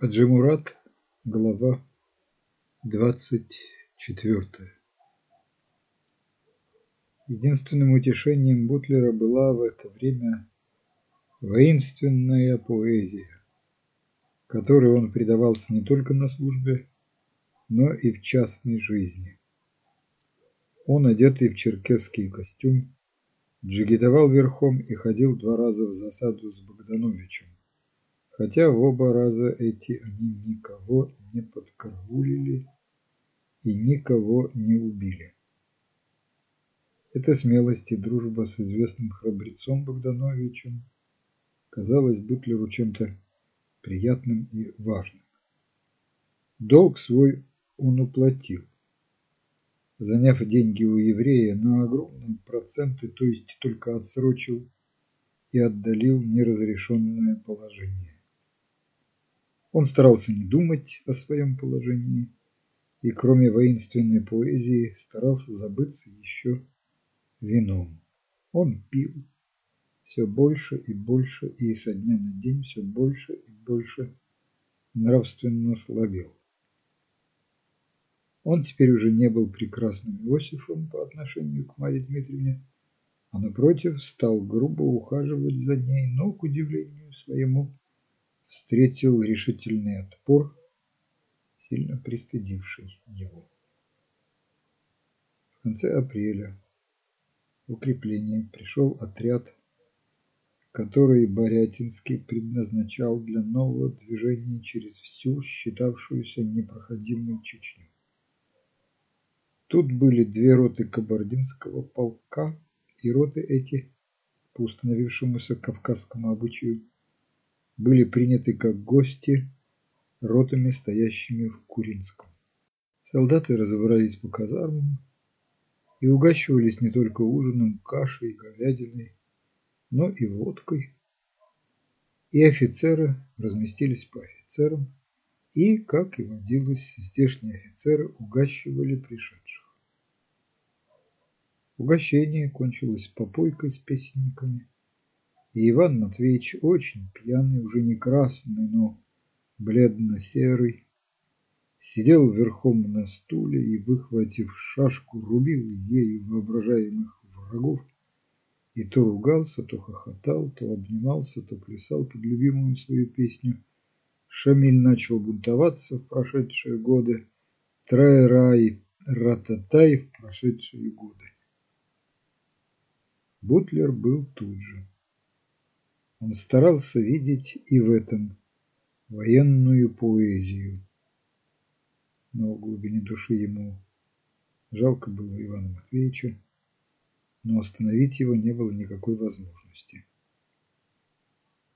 Хаджимурат, глава двадцать четвертая. Единственным утешением Бутлера была в это время воинственная поэзия, которой он предавался не только на службе, но и в частной жизни. Он, одетый в черкесский костюм, джигитовал верхом и ходил два раза в засаду с Богдановичем хотя в оба раза эти они никого не подкараулили и никого не убили. Эта смелость и дружба с известным храбрецом Богдановичем казалась Бутлеру чем-то приятным и важным. Долг свой он уплатил, заняв деньги у еврея на огромные проценты, то есть только отсрочил и отдалил неразрешенное положение. Он старался не думать о своем положении и, кроме воинственной поэзии, старался забыться еще вином. Он пил все больше и больше, и со дня на день все больше и больше нравственно слабел. Он теперь уже не был прекрасным Иосифом по отношению к Марье Дмитриевне, а напротив стал грубо ухаживать за ней, но, к удивлению своему, встретил решительный отпор, сильно пристыдивший его. В конце апреля в укрепление пришел отряд, который Борятинский предназначал для нового движения через всю считавшуюся непроходимой Чечню. Тут были две роты кабардинского полка, и роты эти, по установившемуся кавказскому обычаю, были приняты как гости ротами, стоящими в Куринском. Солдаты разобрались по казармам и угощивались не только ужином, кашей, говядиной, но и водкой. И офицеры разместились по офицерам, и, как и водилось, здешние офицеры угощивали пришедших. Угощение кончилось попойкой с песенниками, и Иван Матвеевич очень пьяный, уже не красный, но бледно-серый, сидел верхом на стуле и, выхватив шашку, рубил ею воображаемых врагов и то ругался, то хохотал, то обнимался, то плясал под любимую свою песню. Шамиль начал бунтоваться в прошедшие годы, трай-рай, рататай в прошедшие годы. Бутлер был тут же. Он старался видеть и в этом военную поэзию. Но в глубине души ему жалко было Ивана Матвеевича, но остановить его не было никакой возможности.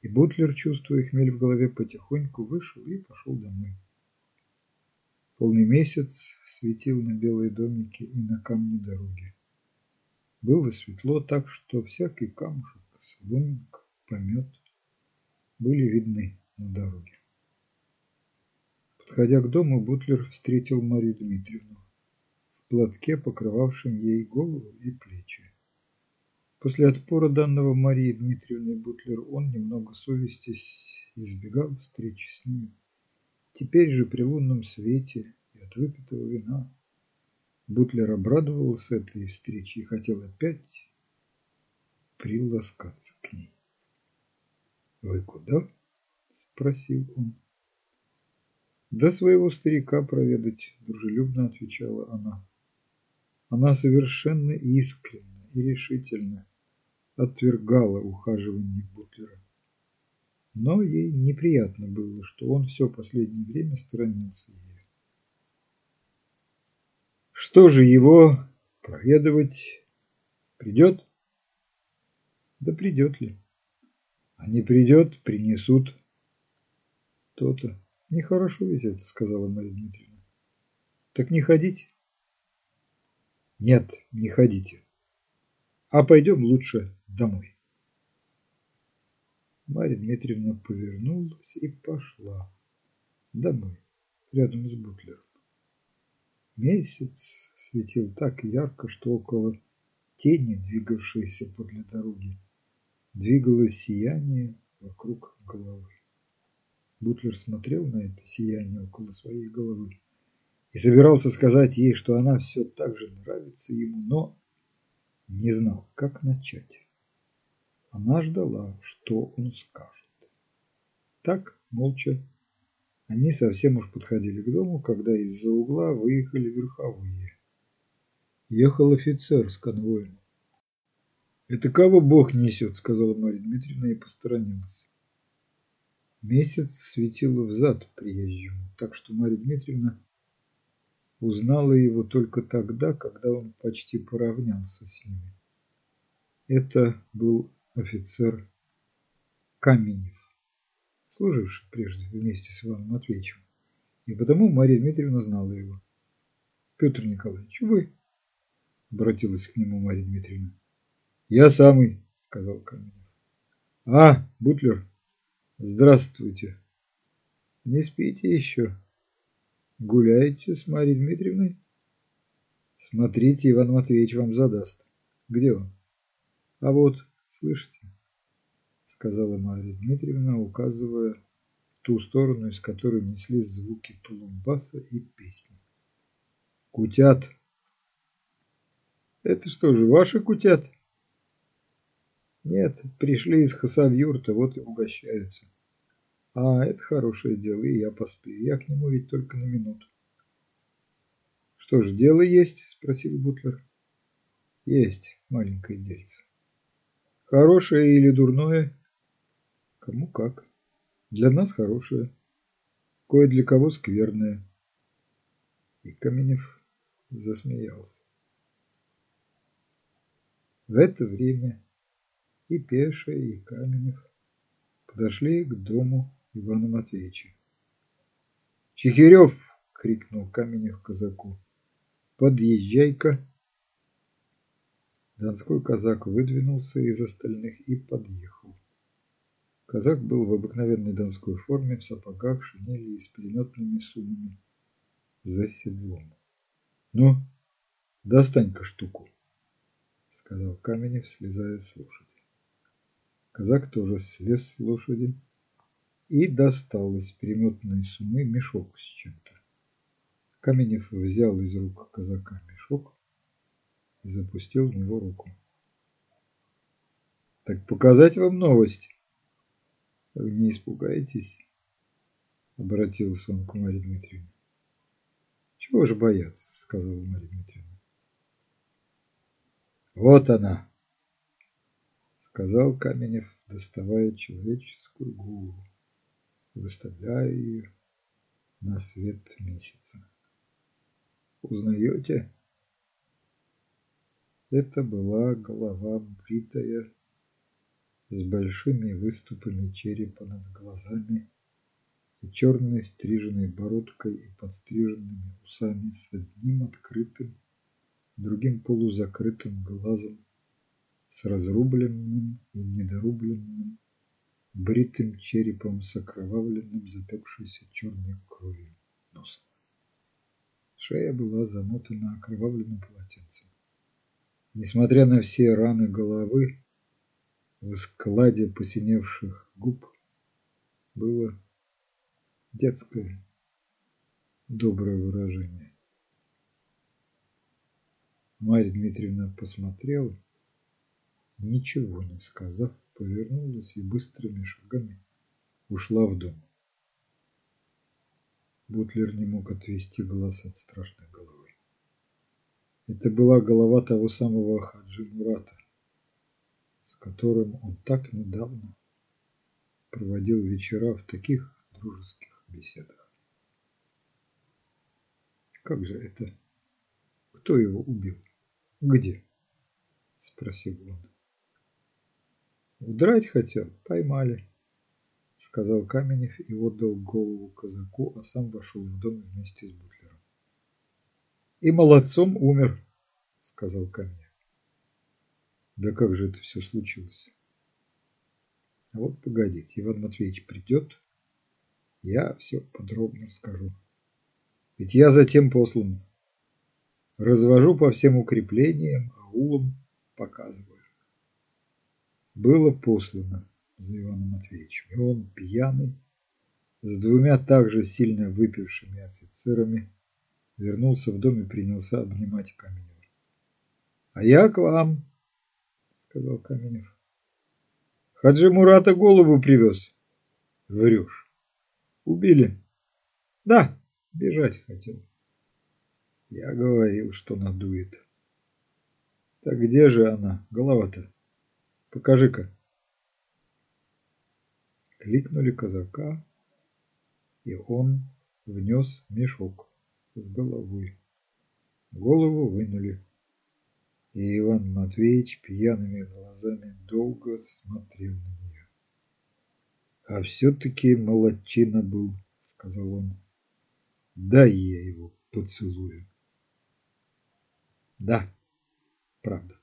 И Бутлер, чувствуя хмель в голове, потихоньку вышел и пошел домой. Полный месяц светил на белые домики и на камни дороги. Было светло так, что всякий камушек, соломинка, помет были видны на дороге. Подходя к дому, Бутлер встретил Марию Дмитриевну в платке, покрывавшем ей голову и плечи. После отпора данного Марии Дмитриевны Бутлер он, немного совестясь, избегал встречи с ней. Теперь же при лунном свете и от выпитого вина Бутлер обрадовался этой встрече и хотел опять приласкаться к ней. «Вы куда?» – спросил он. «Да своего старика проведать», – дружелюбно отвечала она. Она совершенно искренне и решительно отвергала ухаживание Бутлера. Но ей неприятно было, что он все последнее время сторонился ее. Что же его проведывать придет? Да придет ли? А не придет, принесут. То-то. Нехорошо ведь это, сказала Марья Дмитриевна. Так не ходите? Нет, не ходите. А пойдем лучше домой. Марья Дмитриевна повернулась и пошла домой, рядом с Бутлером. Месяц светил так ярко, что около тени, двигавшейся подле дороги, двигалось сияние вокруг головы. Бутлер смотрел на это сияние около своей головы и собирался сказать ей, что она все так же нравится ему, но не знал, как начать. Она ждала, что он скажет. Так, молча, они совсем уж подходили к дому, когда из-за угла выехали верховые. Ехал офицер с конвоем. «Это кого Бог несет?» – сказала Марья Дмитриевна и посторонилась. Месяц светил взад приезжему, так что Марья Дмитриевна узнала его только тогда, когда он почти поравнялся с ними. Это был офицер Каменев, служивший прежде вместе с Иваном Матвеевичем, и потому Марья Дмитриевна знала его. «Петр Николаевич, вы?» – обратилась к нему Марья Дмитриевна. «Я самый», – сказал Каменев. «А, Бутлер, Здравствуйте. Не спите еще? Гуляете с Марьей Дмитриевной? Смотрите, Иван Матвеевич вам задаст. Где он? А вот, слышите? Сказала Марья Дмитриевна, указывая ту сторону, из которой неслись звуки тулумбаса и песни. Кутят. Это что же, ваши кутят? Нет, пришли из Хасавюрта, вот и угощаются. А, это хорошее дело, и я поспею. Я к нему ведь только на минуту. Что ж, дело есть? Спросил Бутлер. Есть маленькое дельце. Хорошее или дурное? Кому как. Для нас хорошее. Кое для кого скверное. И Каменев засмеялся. В это время и Пеша, и Каменев подошли к дому Ивана Матвеевича. «Чехирев!» – крикнул Каменев казаку. «Подъезжай-ка!» Донской казак выдвинулся из остальных и подъехал. Казак был в обыкновенной донской форме, в сапогах, шинели и с переметными суммами за седлом. «Ну, достань-ка штуку», – сказал Каменев, слезая с лошади. Казак тоже слез с лошади и достал из переметной суммы мешок с чем-то. Каменев взял из рук казака мешок и запустил в него руку. Так показать вам новость? Вы не испугаетесь? Обратился он к Марье Дмитриевне. Чего же бояться, сказала Марья Дмитриевна. Вот она, сказал Каменев, доставая человеческую голову выставляя ее на свет месяца. Узнаете? Это была голова бритая, с большими выступами черепа над глазами и черной стриженной бородкой и подстриженными усами с одним открытым, другим полузакрытым глазом с разрубленным и недорубленным, бритым черепом с окровавленным, запекшейся черной кровью носом. Шея была замотана окровавленным полотенцем. Несмотря на все раны головы, в складе посиневших губ было детское доброе выражение. Марья Дмитриевна посмотрела ничего не сказав, повернулась и быстрыми шагами ушла в дом. Бутлер не мог отвести глаз от страшной головы. Это была голова того самого Хаджи Мурата, с которым он так недавно проводил вечера в таких дружеских беседах. Как же это? Кто его убил? Где? Спросил он. Удрать хотел, поймали, сказал Каменев и отдал голову казаку, а сам вошел в дом вместе с Бутлером. И молодцом умер, сказал Каменев. Да как же это все случилось? А вот погодите, Иван Матвеевич придет, я все подробно скажу. Ведь я затем послан. Развожу по всем укреплениям, аулам показываю было послано за Иваном Матвеевичем. И он пьяный с двумя также сильно выпившими офицерами вернулся в дом и принялся обнимать Каменева. «А я к вам», — сказал Каменев. «Хаджи Мурата голову привез». «Врешь». «Убили». «Да, бежать хотел». Я говорил, что надует. Так где же она, голова-то? Покажи-ка. Кликнули казака, и он внес мешок с головой. Голову вынули, и Иван Матвеевич пьяными глазами долго смотрел на нее. «А все-таки молодчина был», — сказал он. «Дай я его поцелую». Да, правда.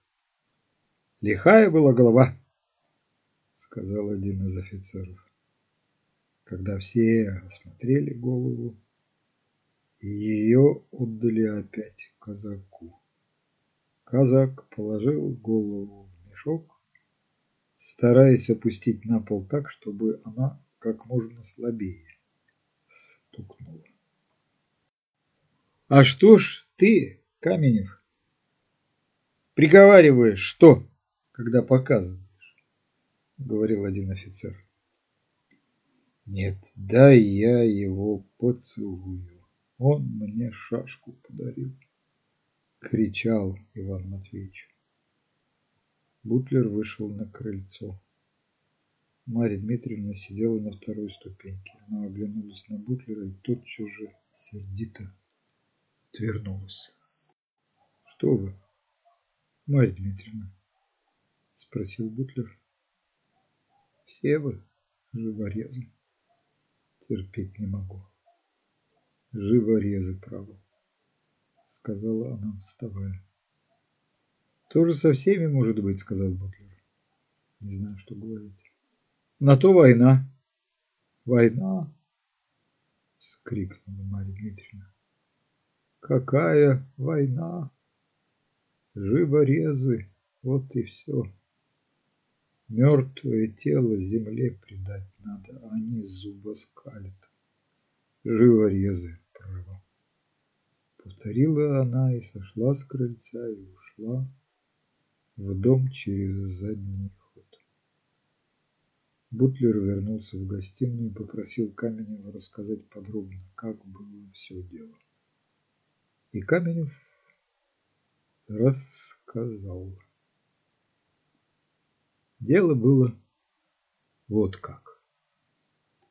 Лихая была голова, сказал один из офицеров. Когда все осмотрели голову, и ее отдали опять казаку. Казак положил голову в мешок, стараясь опустить на пол так, чтобы она как можно слабее стукнула. «А что ж ты, Каменев, Приговариваешь, что, когда показываешь? Говорил один офицер. Нет, дай я его поцелую. Он мне шашку подарил. Кричал Иван Матвеевич. Бутлер вышел на крыльцо. Марья Дмитриевна сидела на второй ступеньке. Она оглянулась на Бутлера и тотчас же сердито отвернулась. «Что вы?» Марья Дмитриевна, спросил Бутлер. Все вы живорезы. Терпеть не могу. Живорезы, право, сказала она, вставая. Тоже со всеми, может быть, сказал Бутлер. Не знаю, что говорить. На то война. Война, скрикнула Марья Дмитриевна. Какая война? Живорезы, вот и все. Мертвое тело земле предать надо, а они зубоскалят. Живорезы, право. Повторила она и сошла с крыльца и ушла в дом через задний ход. Бутлер вернулся в гостиную и попросил Каменева рассказать подробно, как было все дело. И Каменев рассказал. Дело было вот как.